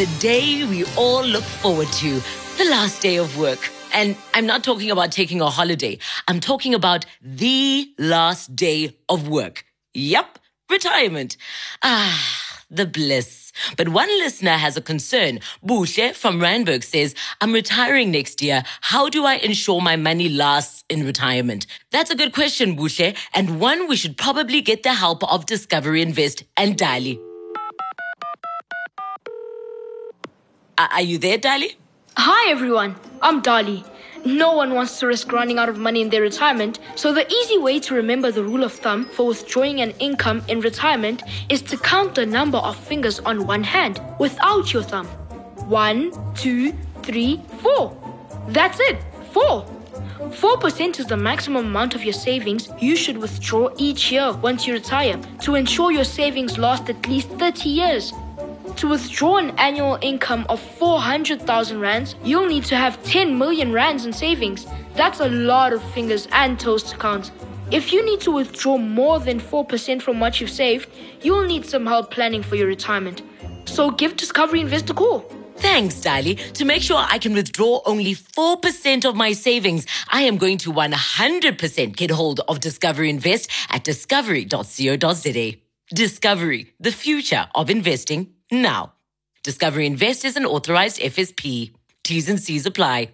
the day we all look forward to, the last day of work. And I'm not talking about taking a holiday. I'm talking about the last day of work. Yup, retirement. Ah, the bliss. But one listener has a concern. Bushe from Randburg says, I'm retiring next year. How do I ensure my money lasts in retirement? That's a good question, Bushe, and one we should probably get the help of Discovery Invest and Dali. Are you there, Dali? Hi everyone, I'm Dali. No one wants to risk running out of money in their retirement, so the easy way to remember the rule of thumb for withdrawing an income in retirement is to count the number of fingers on one hand without your thumb. One, two, three, four. That's it, four. 4% is the maximum amount of your savings you should withdraw each year once you retire to ensure your savings last at least 30 years. To withdraw an annual income of 400,000 rands, you'll need to have 10 million rands in savings. That's a lot of fingers and toes to count. If you need to withdraw more than 4% from what you've saved, you'll need some help planning for your retirement. So give Discovery Invest a call. Thanks, Dali. To make sure I can withdraw only 4% of my savings, I am going to 100% get hold of Discovery Invest at discovery.co.za. Discovery, the future of investing now. Discovery Invest is an authorized FSP. T's and C's apply.